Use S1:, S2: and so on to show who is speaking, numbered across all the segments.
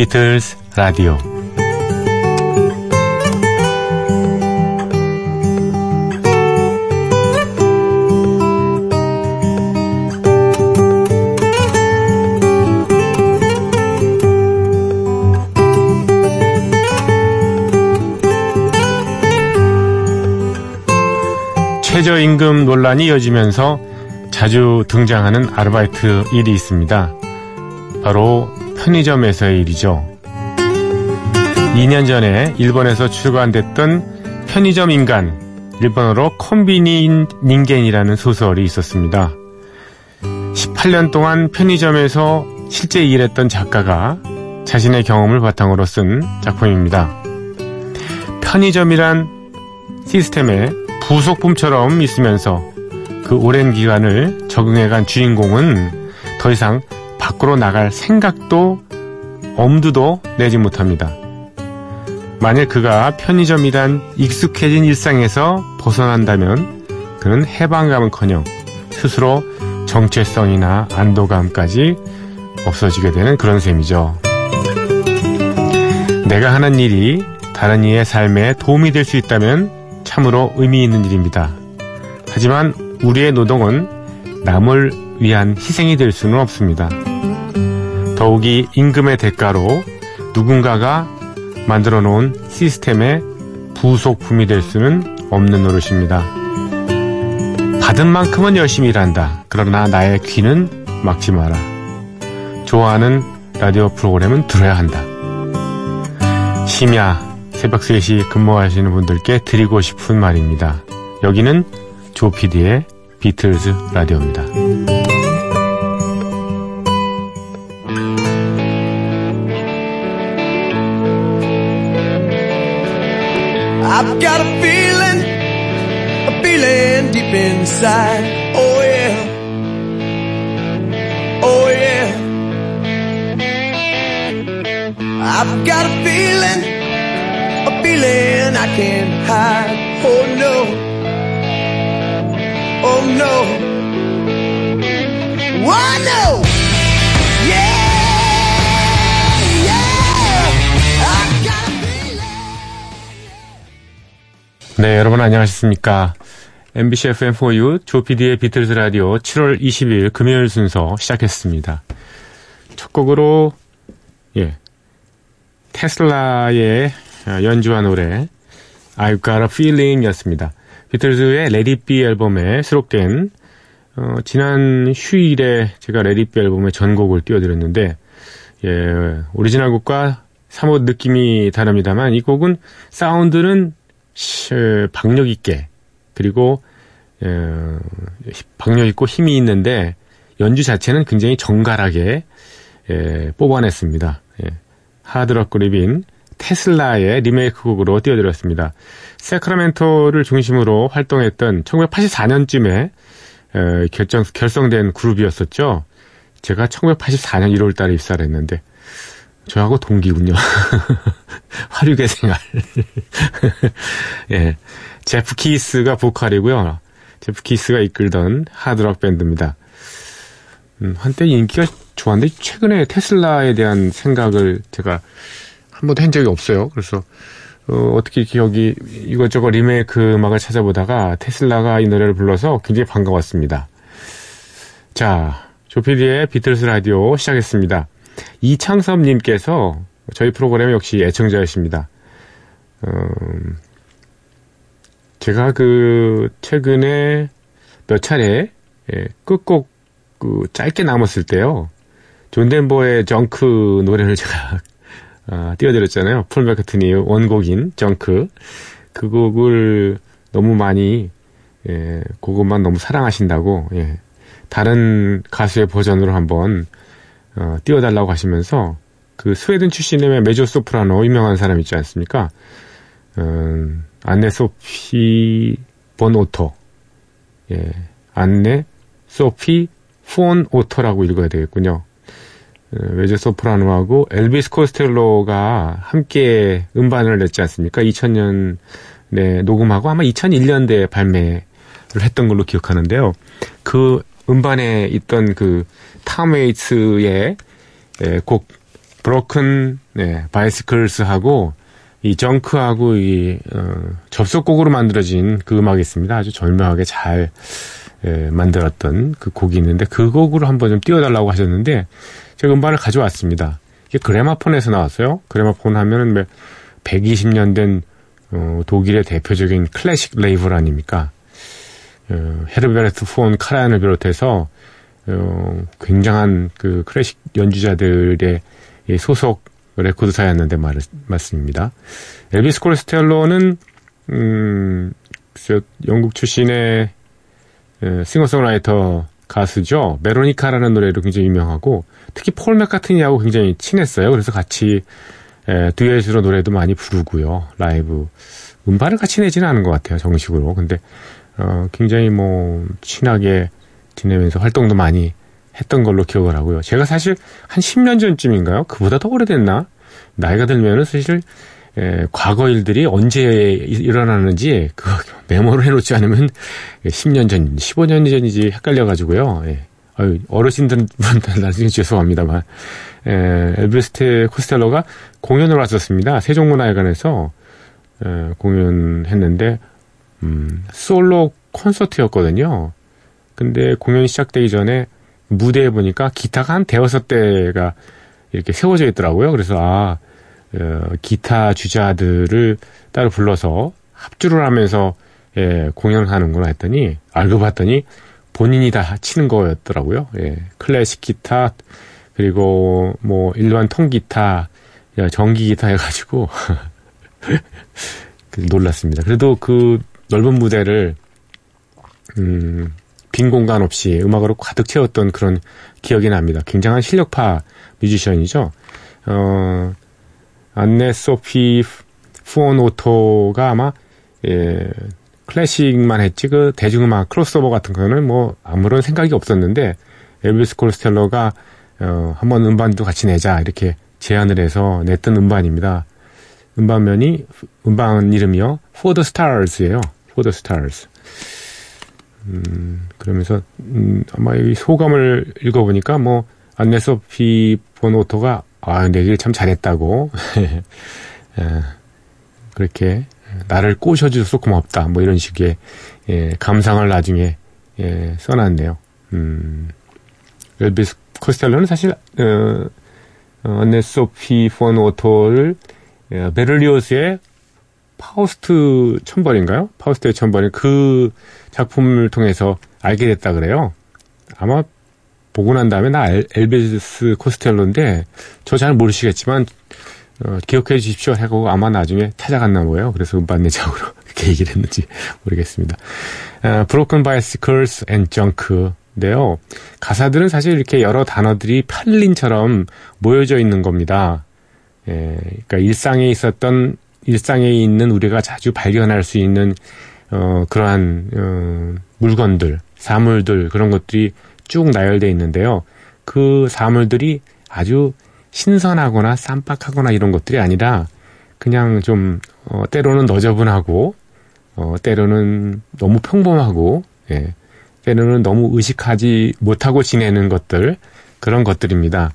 S1: 비틀스 라디오 최저임금 논란이 이어지면서 자주 등장하는 아르바이트 일이 있습니다. 바로 편의점에서의 일이죠. 2년 전에 일본에서 출간됐던 편의점 인간, 일본어로 콤비니 닌겐이라는 소설이 있었습니다. 18년 동안 편의점에서 실제 일했던 작가가 자신의 경험을 바탕으로 쓴 작품입니다. 편의점이란 시스템에 부속품처럼 있으면서 그 오랜 기간을 적응해간 주인공은 더 이상 밖으로 나갈 생각도 엄두도 내지 못합니다. 만일 그가 편의점이란 익숙해진 일상에서 벗어난다면 그는 해방감은커녕 스스로 정체성이나 안도감까지 없어지게 되는 그런 셈이죠. 내가 하는 일이 다른 이의 삶에 도움이 될 수 있다면 참으로 의미 있는 일입니다. 하지만 우리의 노동은 남을 위한 희생이 될 수는 없습니다. 더욱이 임금의 대가로 누군가가 만들어 놓은 시스템의 부속품이 될 수는 없는 노릇입니다. 받은 만큼은 열심히 일한다. 그러나 나의 귀는 막지 마라. 좋아하는 라디오 프로그램은 들어야 한다. 심야 새벽 3시 근무하시는 분들께 드리고 싶은 말입니다. 여기는 조피디의 비틀즈 라디오입니다. Got a feeling, a feeling deep inside. Oh yeah. Oh yeah. I've got a feeling, a feeling I can't hide. Oh no. Oh no. Oh no. 네, 여러분 안녕하셨습니까? MBC FM4U 조피디의 비틀즈 라디오 7월 20일 금요일 순서 시작했습니다. 첫 곡으로 예 테슬라의 연주한 노래 I've Got a Feeling 였습니다. 비틀즈의 Be 앨범에 수록된 어, 지난 휴일에 제가 Be 앨범의 전곡을 띄워드렸는데 예, 오리지널 곡과 사뭇 느낌이 다릅니다만 이 곡은 사운드는 박력 있게 그리고 어, 박력 있고 힘이 있는데 연주 자체는 굉장히 정갈하게 예, 뽑아냈습니다. 예, 하드락 그립인 테슬라의 리메이크 곡으로 띄워드렸습니다. 세크라멘토를 중심으로 활동했던 1984년쯤에 에, 결정 결성된 그룹이었었죠. 제가 1984년 1월 달에 입사를 했는데 저하고 동기군요. 화류계 생활. 예. 제프 키스가 보컬이고요. 제프 키스가 이끌던 하드락 밴드입니다. 음, 한때 인기가 좋았는데 최근에 테슬라에 대한 생각을 제가 한 번도 한 적이 없어요. 그래서 어, 어떻게 기억이 이것저것 리메이크 음악을 찾아보다가 테슬라가 이 노래를 불러서 굉장히 반가웠습니다. 자, 조피디의 비틀스 라디오 시작했습니다. 이창섭님께서 저희 프로그램 역시 애청자이십니다. 음, 제가 그 최근에 몇 차례 예, 끝곡 그 짧게 남았을 때요. 존 덴버의 Junk 노래를 제가 아, 띄워드렸잖아요. 폴 맥카트니 원곡인 Junk 그 곡을 너무 많이 예, 그것만 너무 사랑하신다고 예, 다른 가수의 버전으로 한번 어, 띄워달라고 하시면서 그 스웨덴 출신의 메조 소프라노 유명한 사람 있지 않습니까? 음, 안네 소피 본 오토 예, 안네 소피 폰 오토라고 읽어야 되겠군요. 메조 소프라노하고 엘비스 코스텔로가 함께 음반을 냈지 않습니까? 2000년에 녹음하고 아마 2001년대에 발매를 했던 걸로 기억하는데요. 그 음반에 있던 그 탐 웨이츠의 곡 Broken 네, Bicycles하고 이 Junk하고 이 어, 접속곡으로 만들어진 그 음악이 있습니다. 아주 절묘하게 잘 예, 만들었던 그 곡이 있는데 그 곡으로 한번 좀 띄워달라고 하셨는데 제가 음반을 가져왔습니다. 이게 그라마폰에서 나왔어요. 그라마폰 하면은 120년 뭐된 어, 독일의 대표적인 클래식 레이블 아닙니까? 어, 헤르베르트 폰 카라얀을 비롯해서 어, 굉장한 그 클래식 연주자들의 소속 레코드사였는데 말, 맞습니다. 엘비스 코스텔로는 음, 영국 출신의 싱어송라이터 가수죠. Veronica라는 노래로 굉장히 유명하고 특히 폴 맥카트니하고 굉장히 친했어요. 그래서 같이 에, 듀엣으로 노래도 많이 부르고요. 라이브 음반을 같이 내지는 않은 것 같아요. 정식으로. 근데 어, 굉장히 뭐 친하게 지내면서 활동도 많이 했던 걸로 기억을 하고요. 제가 사실 한 10년 전쯤인가요? 그보다 더 오래됐나? 나이가 들면은 사실 에, 과거 일들이 언제 일어나는지 그 메모를 해놓지 않으면 10년 전, 15년 전이지 헷갈려가지고요. 예. 아유, 어르신들한테 나중에 죄송합니다만 에, 엘비스트 코스텔로가 공연을 왔었습니다. 세종문화회관에서 에, 공연했는데 음, 솔로 콘서트였거든요. 근데 공연이 시작되기 전에 무대에 보니까 기타가 한 대여섯 대가 이렇게 세워져 있더라고요. 그래서 아 어, 기타 주자들을 따로 불러서 합주를 하면서 예, 공연을 하는구나 했더니 알고 봤더니 본인이 다 치는 거였더라고요. 예, 클래식 기타 그리고 뭐 일반 통기타, 전기 기타 해가지고 놀랐습니다. 그래도 그 넓은 무대를 음, 빈 공간 없이 음악으로 가득 채웠던 그런 기억이 납니다. 굉장한 실력파 뮤지션이죠. 어, 안네 소피 폰 오토가 아마 예, 클래식만 했지 그 대중음악 크로스오버 같은 거는 뭐 아무런 생각이 없었는데 엘비스 콜스텔러가 어, 한번 음반도 같이 내자 이렇게 제안을 해서 냈던 음반입니다. 음반면이 음반 이름이요 the Stars예요. For the Stars. 음, 그러면서 음, 아마 이 소감을 읽어보니까 뭐 안네 소피 보노토가 아 내길 참 잘했다고 에, 그렇게 나를 꼬셔줘서 고맙다 뭐 이런 식의 예, 감상을 나중에 예, 써놨네요. 음, 엘비스 코스텔로는 사실 어, 어, 안네 소피 본 오토를 예, 베를리오스의 파우스트 천벌인가요? 파우스트의 천벌인 그 작품을 통해서 알게 됐다 그래요. 아마 보고 난 다음에 나 엘, 엘비스 코스텔로인데 저 잘 모르시겠지만 어, 기억해 주십시오 하고 아마 나중에 찾아갔나 봐요. 그래서 음반 내자고 이렇게 얘기를 했는지 모르겠습니다. 어, Broken Bicycles and Junk인데요. 가사들은 사실 이렇게 여러 단어들이 편린처럼 모여져 있는 겁니다. 예, 그러니까 일상에 있었던 일상에 있는 우리가 자주 발견할 수 있는 어, 그러한 어, 물건들, 사물들 그런 것들이 쭉 나열되어 있는데요. 그 사물들이 아주 신선하거나 쌈박하거나 이런 것들이 아니라 그냥 좀 어, 때로는 너저분하고 어, 때로는 너무 평범하고 예, 때로는 너무 의식하지 못하고 지내는 것들 그런 것들입니다.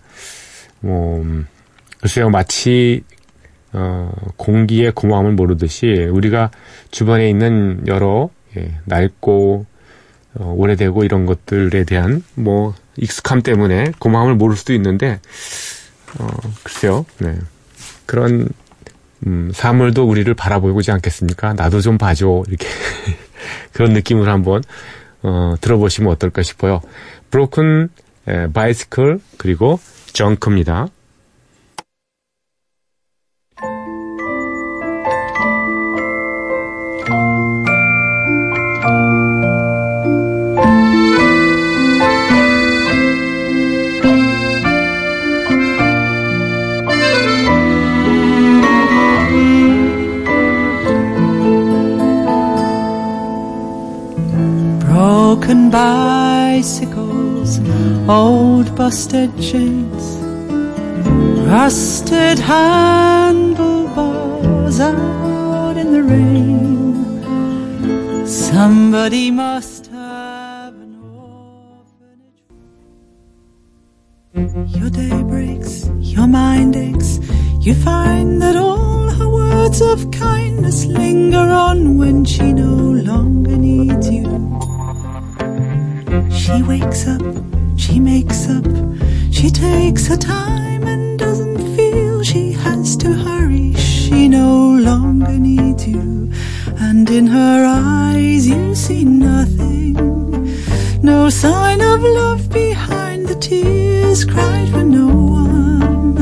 S1: 뭐 음, 글쎄요 마치 어, 공기의 고마움을 모르듯이 우리가 주변에 있는 여러 예, 낡고 어, 오래되고 이런 것들에 대한 뭐 익숙함 때문에 고마움을 모를 수도 있는데 어, 글쎄요, 네. 그런 음, 사물도 우리를 바라보지 않겠습니까? 나도 좀 봐줘 이렇게 그런 느낌을 한번 어, 들어보시면 어떨까 싶어요. 브로큰 바이스클 그리고 정크입니다. Broken bicycles, old busted chains, rusted handlebars out in the rain. Somebody must have an orphanage.
S2: Your day breaks, your mind aches, you find that all her words of kindness linger on when she no longer needs you. She wakes up, she makes up, she takes her time and doesn't feel she has to hurry. She no longer needs you, and in her eyes you see nothing, no sign of love behind the tears cried for no one.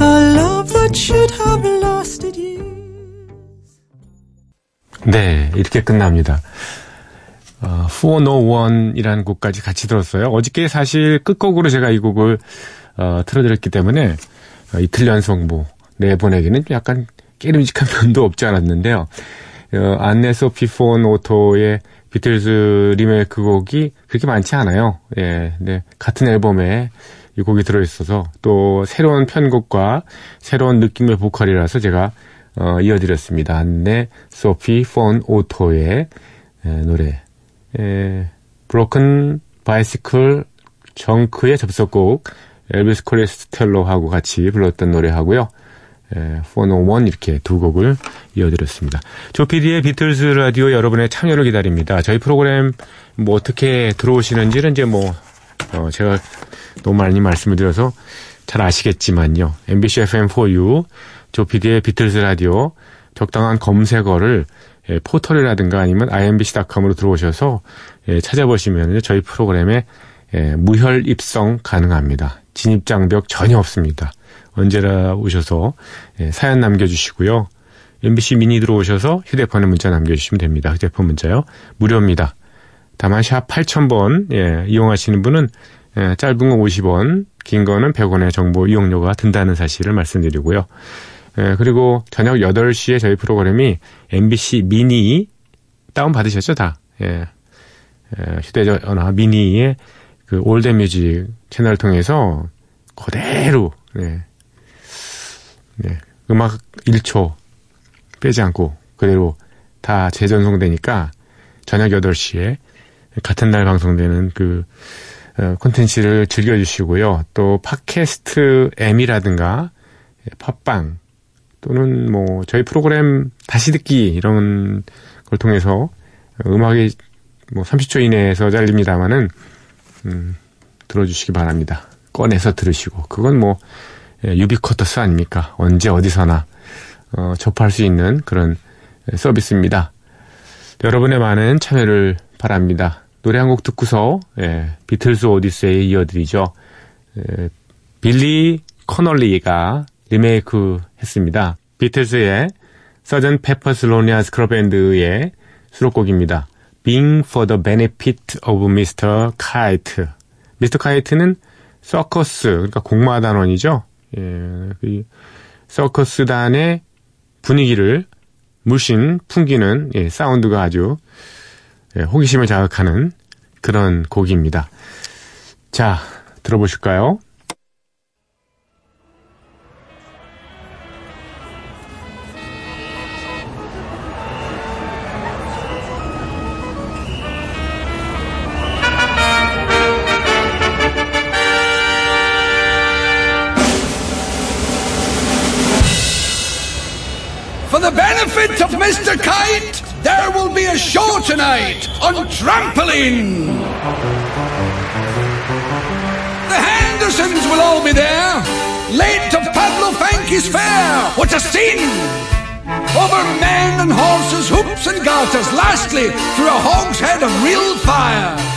S2: A love that should have lasted years.
S1: 네, 이렇게 끝납니다. 어, 401이라는 곡까지 같이 들었어요. 어저께 사실 끝곡으로 제가 이 곡을 어, 틀어드렸기 때문에 어, 이틀 연속 뭐 내보내기는 약간 깨름직한 면도 없지 않았는데요. 어, 안네 소피 폰 오토의 비틀즈 리메이크 곡이 그렇게 많지 않아요. 예, 네, 같은 앨범에 이 곡이 들어있어서 또 새로운 편곡과 새로운 느낌의 보컬이라서 제가 어, 이어드렸습니다. 안네 소피 폰 오토의 에, 노래 에, Broken Bicycle Junk의 접속곡 엘비스 코스텔로하고 같이 불렀던 노래하고요. 에, 401 이렇게 두 곡을 이어드렸습니다. 조피디의 비틀즈 라디오 여러분의 참여를 기다립니다. 저희 프로그램 뭐 어떻게 들어오시는지는 이제 뭐 어, 제가 너무 많이 말씀을 드려서 잘 아시겠지만요. MBC FM4U 조피디의 비틀즈 라디오 적당한 검색어를 예, 포털이라든가 아니면 imbc.com으로 들어오셔서 예, 찾아보시면 저희 프로그램에 예, 무혈 입성 가능합니다. 진입 장벽 전혀 없습니다. 언제나 오셔서 예, 사연 남겨주시고요. MBC 미니 들어오셔서 휴대폰에 문자 남겨주시면 됩니다. 휴대폰 문자요. 무료입니다. 다만 샵 8000번 예, 이용하시는 분은 예, 짧은 건 50원, 긴 거는 100원의 정보 이용료가 든다는 사실을 말씀드리고요. 예, 그리고 저녁 8시에 저희 프로그램이 MBC 미니 다운 받으셨죠, 다? 예. 예, 휴대전화 미니의 그 All That Music 채널을 통해서 그대로, 예. 네. 음악 1초 빼지 않고 그대로 다 재전송되니까 저녁 8시에 같은 날 방송되는 그 어, 콘텐츠를 즐겨주시고요. 또 팟캐스트 M이라든가 팟빵 또는 뭐 저희 프로그램 다시 듣기 이런 걸 통해서 음악이 뭐 30초 이내에서 잘립니다만은 음, 들어주시기 바랍니다. 꺼내서 들으시고 그건 뭐 유비쿼터스 아닙니까? 언제 어디서나 어, 접할 수 있는 그런 서비스입니다. 여러분의 많은 참여를 바랍니다. 노래 한 곡 듣고서 예, 비틀스 오디세이 이어드리죠. 예, 빌리 코널리가 리메이크 했습니다. 비틀스의 Sgt. Pepper's Lonely Hearts Club Band의 수록곡입니다. Being for the benefit of Mr. Kite. Mr. Kite는 서커스, 그러니까 공마단원이죠. 예, 그 서커스단의 분위기를 물씬 풍기는 예, 사운드가 아주 예, 호기심을 자극하는 그런 곡입니다. 자, 들어보실까요?
S3: For the benefit of Mr. Kite, there will be a show tonight on trampoline. The Hendersons will all be there, late to Pablo Fanky's fair. What a scene! Over men and horses, hoops and garters, lastly through a hogshead of real fire.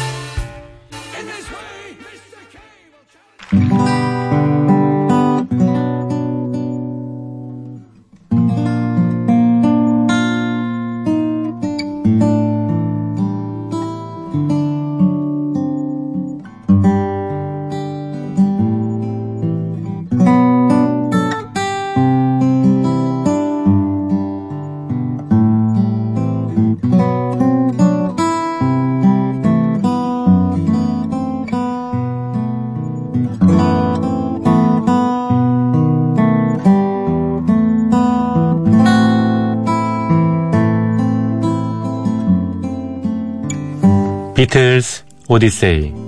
S1: 비틀스 오디세이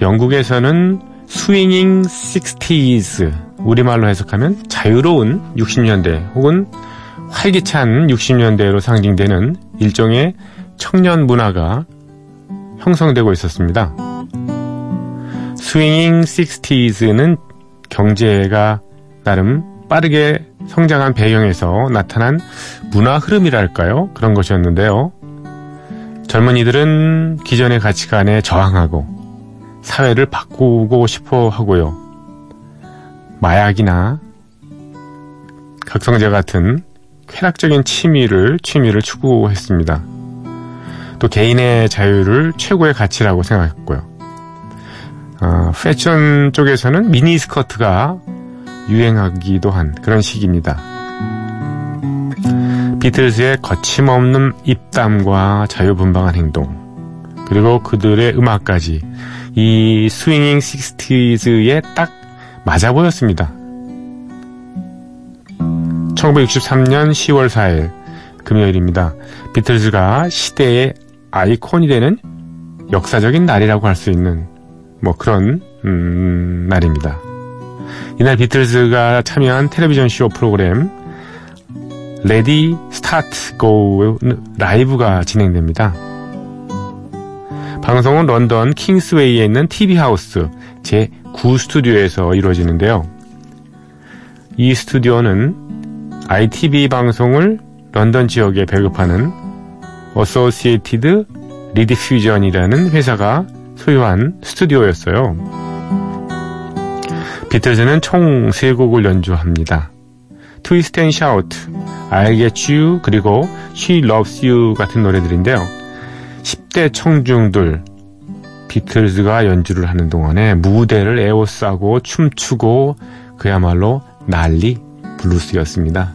S1: 영국에서는 스윙잉 60s 우리말로 해석하면 자유로운 60년대 혹은 활기찬 60년대로 상징되는 일종의 청년 문화가 형성되고 있었습니다. 스윙잉 60s는 경제가 나름 빠르게 성장한 배경에서 나타난 문화 흐름이랄까요? 그런 것이었는데요. 젊은이들은 기존의 가치관에 저항하고 사회를 바꾸고 싶어 하고요. 마약이나 각성제 같은 쾌락적인 취미를 취미를 추구했습니다. 또 개인의 자유를 최고의 가치라고 생각했고요. 어, 패션 쪽에서는 미니 스커트가 유행하기도 한 그런 시기입니다. 비틀즈의 거침없는 입담과 자유분방한 행동, 그리고 그들의 음악까지 이 스윙잉 식스티즈에 딱 맞아 보였습니다. 1963년 10월 4일 금요일입니다. 비틀즈가 시대의 아이콘이 되는 역사적인 날이라고 할 수 있는 뭐 그런 음, 날입니다. 이날 비틀즈가 참여한 텔레비전 쇼 프로그램 Ready Steady Go Live가 진행됩니다. 방송은 런던 킹스웨이에 있는 TV House 제9 스튜디오에서 이루어지는데요. 이 스튜디오는 ITV 방송을 런던 지역에 배급하는 Associated Rediffusion이라는 회사가 소유한 스튜디오였어요. 비틀즈는 총 3곡을 연주합니다. Twist and Shout, I'll Get You, 그리고 She Loves You 같은 노래들인데요. 10대 청중들, 비틀즈가 연주를 하는 동안에 무대를 에워싸고 춤추고 그야말로 난리 블루스였습니다.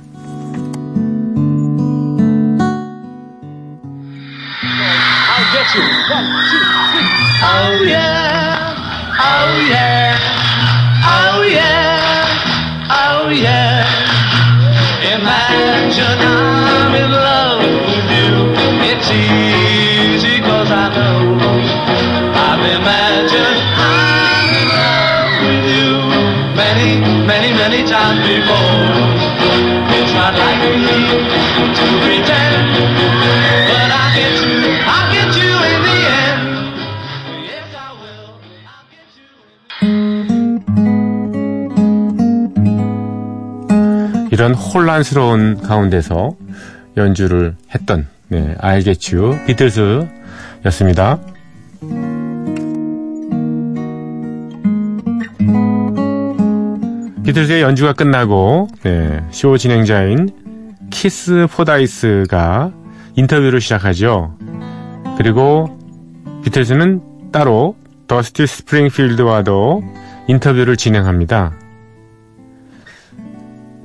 S4: Oh yeah, oh yeah, oh oh
S1: 이런 혼란스러운 가운데서 연주를 했던 네, You 비틀즈였습니다. 비틀즈의 연주가 끝나고 네, 쇼 진행자인 키스 포다이스가 인터뷰를 시작하죠. 그리고 비틀즈는 따로 더스티 스프링필드와도 인터뷰를 진행합니다.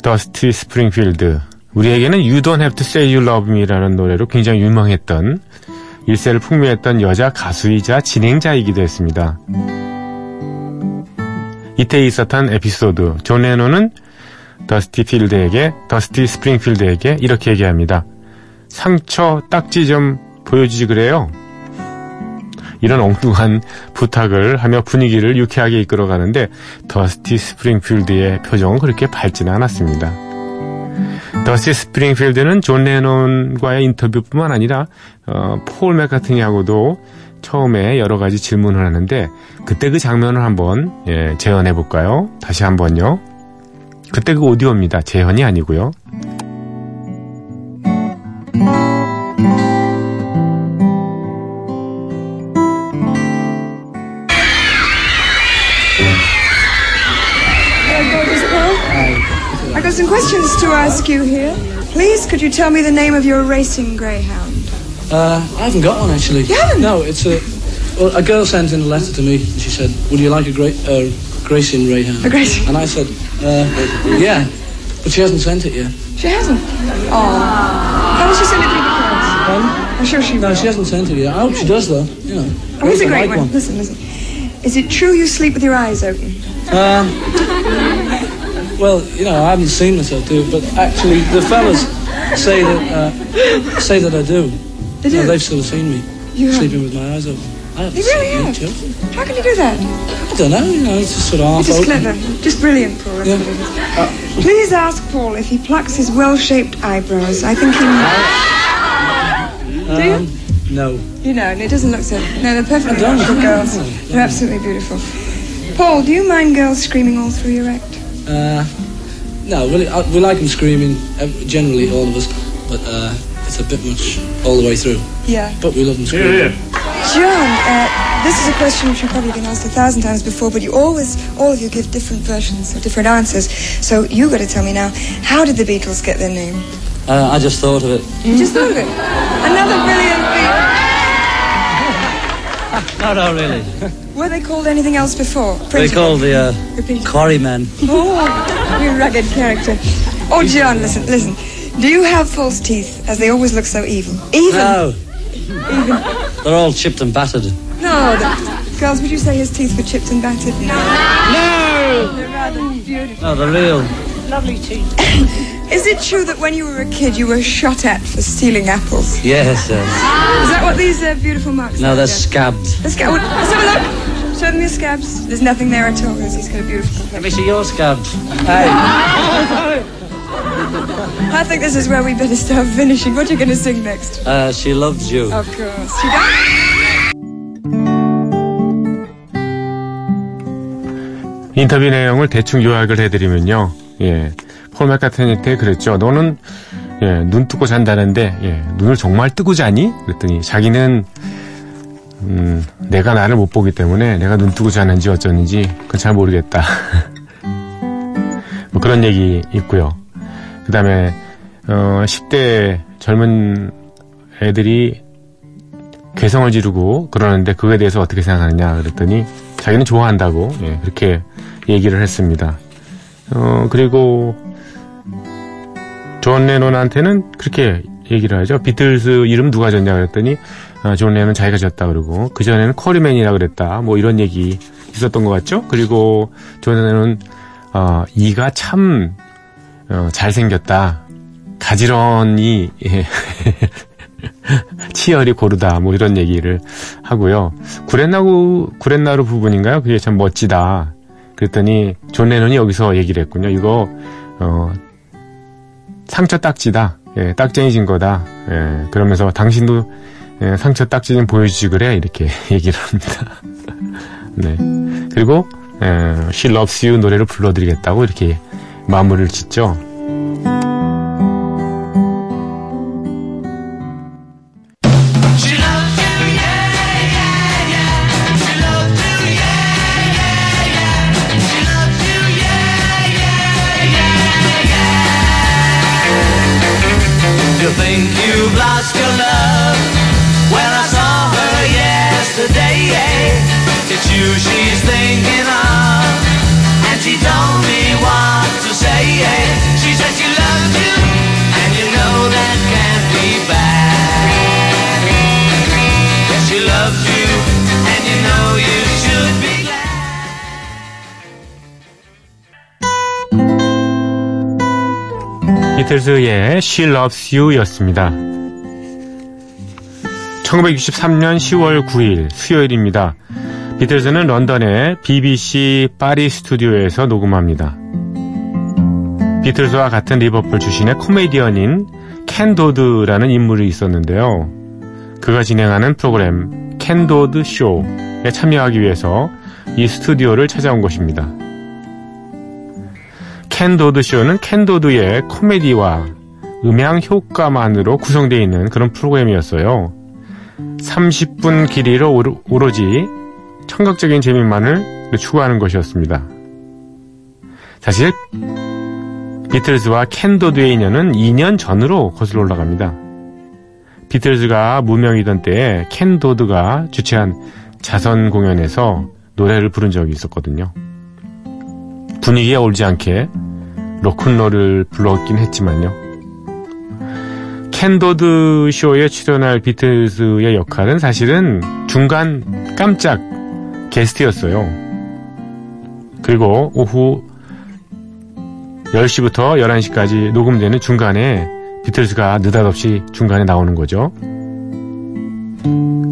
S1: 더스티 스프링필드 우리에게는 You Don't Have to Say You Love Me라는 노래로 굉장히 유명했던 일세를 풍미했던 여자 가수이자 진행자이기도 했습니다. 이때 있었던 에피소드 존 레논은 더스티 필드에게 더스티 스프링필드에게 이렇게 얘기합니다. 상처 딱지 좀 보여주지 그래요. 이런 엉뚱한 부탁을 하며 분위기를 유쾌하게 이끌어가는데 더스티 스프링필드의 표정은 그렇게 밝지는 않았습니다. 더스티 스프링필드는 존 레논과의 인터뷰뿐만 아니라 어, 폴 맥카트니하고도 처음에 여러 가지 질문을 하는데 그때 그 장면을 한번 예, 재현해 볼까요? 다시 한번요. 그때 그 오디오입니다. 재현이 아니고요.
S5: Uh, I haven't got one actually.
S6: You haven't?
S5: No, it's a Well, a girl sent in a letter to me and she said, Would you like a great uh, Gracie and Rayhan?
S6: A Gracie.
S5: And I said, uh, Yeah, but she hasn't sent it yet.
S6: She hasn't. Oh. How will she send it the post?
S5: Um,
S6: I'm sure she
S5: no,
S6: will.
S5: she hasn't sent it yet. I hope she does, though. You know.
S6: Oh, here's a great
S5: like
S6: one. Listen, listen. Is it true you sleep with your eyes open?
S5: Um, well, you know, I haven't seen myself do it, but actually, the fellas say that uh, say that I do.
S6: They
S5: You
S6: do.
S5: they've still seen me
S6: You
S5: sleeping with my eyes open. I haven't
S6: You really have? How can you do that?
S5: I don't know. You know, it's just sort of half
S6: It is
S5: open.
S6: clever. Just brilliant, Paul.
S5: Yeah.
S6: is. Please ask Paul if he plucks his well-shaped eyebrows. I think he... Do you?
S5: Um, no.
S6: You know, and it doesn't look so... No, they're perfectly natural girls. They're absolutely beautiful. Paul, do you mind girls screaming all through your act?
S5: Uh, no, we, uh, we like them screaming, uh, generally, all of us, but uh, it's a bit much all the way through.
S6: Yeah.
S5: But we love them screaming.
S6: John, uh, this is a question which you've probably been asked a thousand times before, but you always, all of you give different versions or different answers. So you got to tell me now, how did the Beatles get their name?
S5: Uh, I just thought of it.
S6: You just thought of it. Another brilliant
S7: No, no, really.
S6: Were they called anything else before?
S7: They called the uh,
S6: Repeat.
S7: quarrymen.
S6: Oh, you rugged character. Oh, John, listen, listen. Do you have false teeth, as they always look so evil? Even?
S7: No. They're all chipped and battered.
S6: No. The, girls, would you say his teeth were chipped and battered? No. No. They're rather beautiful.
S7: No, they're real. Lovely teeth.
S6: Is it true that when you were a kid, you were shot at for stealing apples?
S7: Yes, yes.
S6: Is that what these uh, beautiful marks
S7: No,
S6: are?
S7: they're
S6: Yeah.
S7: scabs.
S6: Let's go. Let's have a look. Show them your scabs. There's nothing there at all because he's got a beautiful
S7: Let me see your scabs.
S6: I think this is where we better start finishing. What are you going to sing next?
S7: Uh, she loves you.
S6: Of course. Got
S1: 인터뷰 내용을 대충 요약을 해드리면요. 예. 폴 맥카트니 때 그랬죠. 너는 예, 눈 뜨고 잔다는데 예, 눈을 정말 뜨고 자니? 그랬더니 자기는 음, 내가 나를 못 보기 때문에 내가 눈 뜨고 자는지 어쩌는지 그건 잘 모르겠다. 뭐 그런 얘기 있고요. 그 다음에 어, 10대 젊은 애들이 괴성을 지르고 그러는데 그거에 대해서 어떻게 생각하느냐 그랬더니 자기는 좋아한다고 예, 그렇게 얘기를 했습니다. 어, 그리고 존 레논한테는 그렇게 얘기를 하죠. 비틀스 이름 누가 졌냐 그랬더니 어, 존 레논 자기가 졌다 그러고 그 전에는 쿼리맨이라 그랬다. 뭐 이런 얘기 있었던 것 같죠. 그리고 존 레논 어, 이가 참 어, 잘생겼다. 가지런히 예. 치열이 고르다 뭐 이런 얘기를 하고요. 구렛나루 구렛나루 부분인가요? 그게 참 멋지다. 그랬더니 존 레논이 여기서 얘기를 했군요. 이거 어, 상처 딱지다. 예, 딱쟁이진 거다. 예, 그러면서 당신도 예, 상처 딱지 좀 보여주지 그래 이렇게 얘기를 합니다. 네. 그리고 예, She Loves You 노래를 불러드리겠다고 이렇게 마무리를 짓죠. 비틀즈의 She Loves You 였습니다. 1963년 10월 9일 수요일입니다. 비틀즈는 런던의 BBC 파리 스튜디오에서 녹음합니다. 비틀즈와 같은 리버풀 출신의 코미디언인 켄 도드라는 인물이 있었는데요. 그가 진행하는 프로그램 켄 도드 쇼에 참여하기 위해서 이 스튜디오를 찾아온 것입니다. 켄 도드 쇼는 켄 도드의 코미디와 음향 효과만으로 구성되어 있는 그런 프로그램이었어요. 30분 길이로 오로- 오로지 청각적인 재미만을 추구하는 것이었습니다. 사실 비틀즈와 켄 도드의 인연은 2년 전으로 거슬러 올라갑니다. 비틀즈가 무명이던 때에 켄 도드가 주최한 자선 공연에서 노래를 부른 적이 있었거든요. 분위기에 어울리지 않게 로큰롤을 불렀긴 했지만요. 캔도드 쇼에 출연할 비틀즈의 역할은 사실은 중간 깜짝 게스트였어요. 그리고 오후 10시부터 11시까지 녹음되는 중간에 비틀즈가 느닷없이 중간에 나오는 거죠.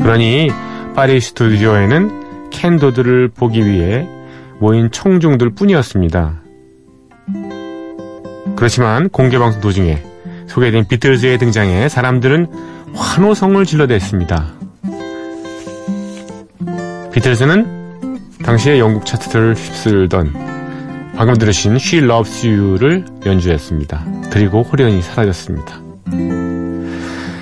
S1: 그러니 파리 스튜디오에는 캔도드를 보기 위해 모인 청중들 뿐이었습니다. 그렇지만 공개방송 도중에 소개된 비틀즈의 등장에 사람들은 환호성을 질러댔습니다. 비틀즈는 당시에 영국 차트를 휩쓸던 방금 들으신 She Loves You를 연주했습니다. 그리고 호련히 사라졌습니다.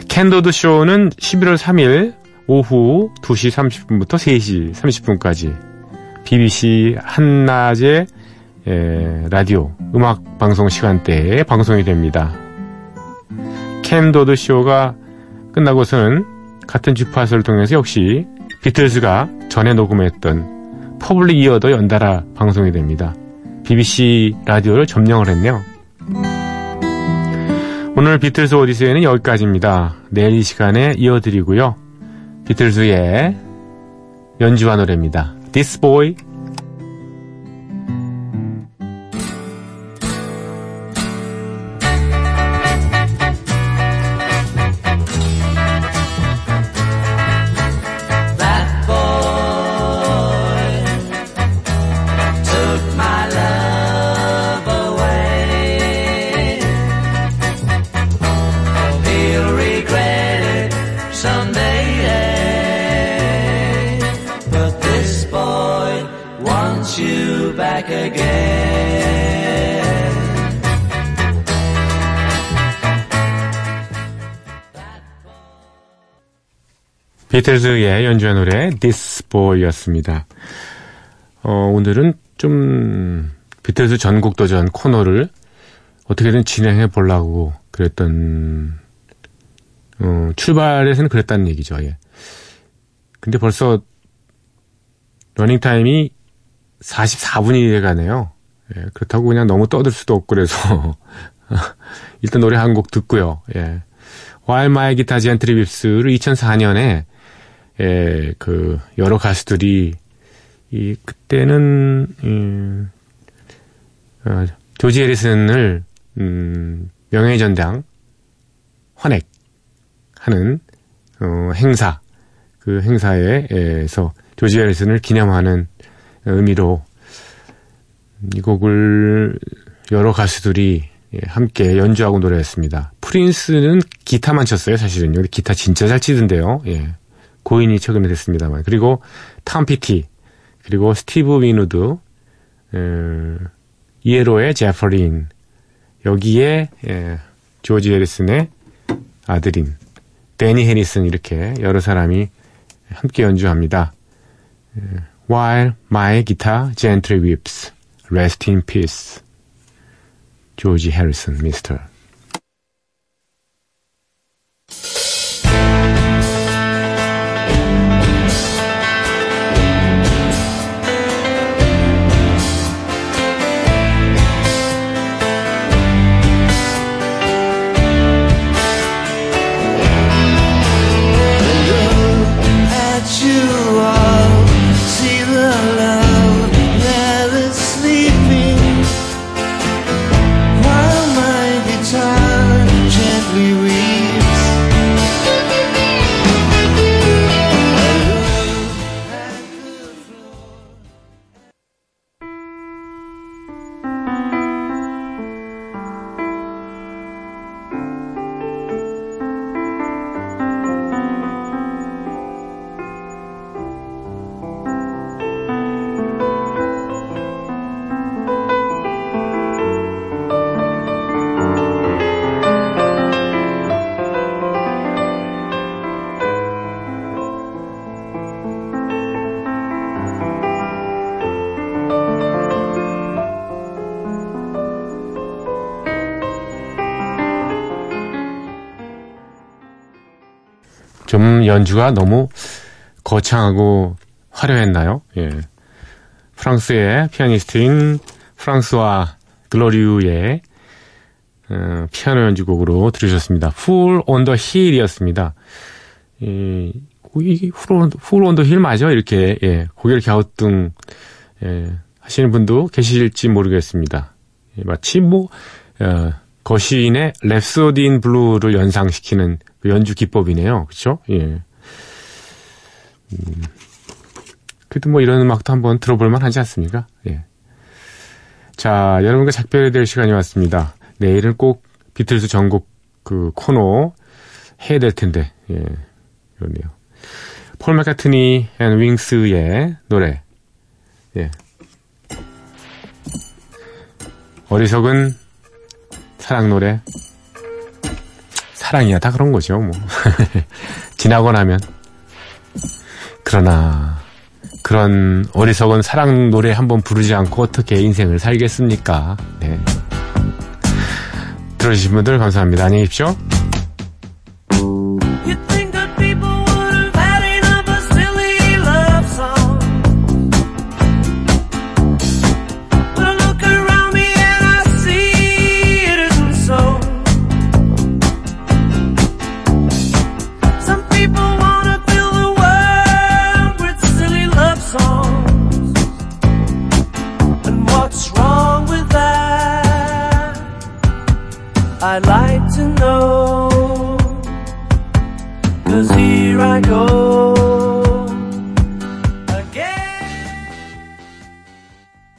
S1: 켄 도드 쇼는 11월 3일 오후 2시 30분부터 3시 30분까지 BBC 한낮의 에, 라디오 음악 방송 시간대에 방송이 됩니다. 켄 도드 쇼가 끝나고서는 같은 주파수를 통해서 역시 비틀즈가 전에 녹음했던 Public Ear도 연달아 방송이 됩니다. BBC 라디오를 점령을 했네요. 오늘 비틀즈 오디세이는 여기까지입니다. 내일 이 시간에 이어드리고요. 비틀즈의 연주와 노래입니다. This Boy 비틀즈의 연주한 노래 This Boy였습니다. 어, 오늘은 좀 비틀즈 전국 도전 코너를 어떻게든 진행해 보려고 그랬던 어, 출발에서는 그랬다는 얘기죠. 예. 근데 벌써 러닝 타임이 44분이 돼 가네요. 예, 그렇다고 그냥 너무 떠들 수도 없고 그래서 일단 노래 한 곡 듣고요. 예. While My Guitar Gently Weeps를 2004년에 예, 그 여러 가수들이 이 그때는 음, 어, 조지 해리슨을 음, 명예의 전당 환액하는 어, 행사 그 행사에서 조지 해리슨을 기념하는 의미로 이 곡을 여러 가수들이 예, 함께 연주하고 노래했습니다. 프린스는 기타만 쳤어요, 사실은요. 기타 진짜 잘 치던데요. 예. 고인이 최근에 됐습니다만. 그리고 톰 페티, 그리고 스티브 윈우드, 에, ELO의 제프 린, 여기에 예, 조지 해리슨의 아들인 데니 해리슨 이렇게 여러 사람이 함께 연주합니다. 에, While my guitar gently weeps, rest in peace. 조지 해리슨 미스터. 좀 연주가 너무 거창하고 화려했나요? 예. 프랑스의 피아니스트인 프랑스와 글로리우의 어, 피아노 연주곡으로 들으셨습니다. Full on the Hill이었습니다. 이, 이 Full on the Hill 맞아? 이렇게 예, 고개를 갸우뚱 예, 하시는 분도 계실지 모르겠습니다. 예, 마치 뭐 어, 거쉰의 Rhapsody in Blue를 연상시키는 그 연주 기법이네요. 그렇죠? 예. 음, 그래도 뭐 이런 음악도 한번 들어볼 만하지 않습니까? 예. 자, 여러분과 작별해야 될 시간이 왔습니다. 내일은 꼭 비틀즈 전곡 그 코너 해야 될 텐데, 예. 그러네요. 폴 매카트니 and Wings의 노래. 예. 어리석은 사랑 노래. 사랑이야. 다 그런 거죠, 뭐. 지나고 나면. 그러나, 그런 어리석은 사랑 노래 한번 부르지 않고 어떻게 인생을 살겠습니까? 네. 들어주신 분들 감사합니다. 안녕히 계십시오.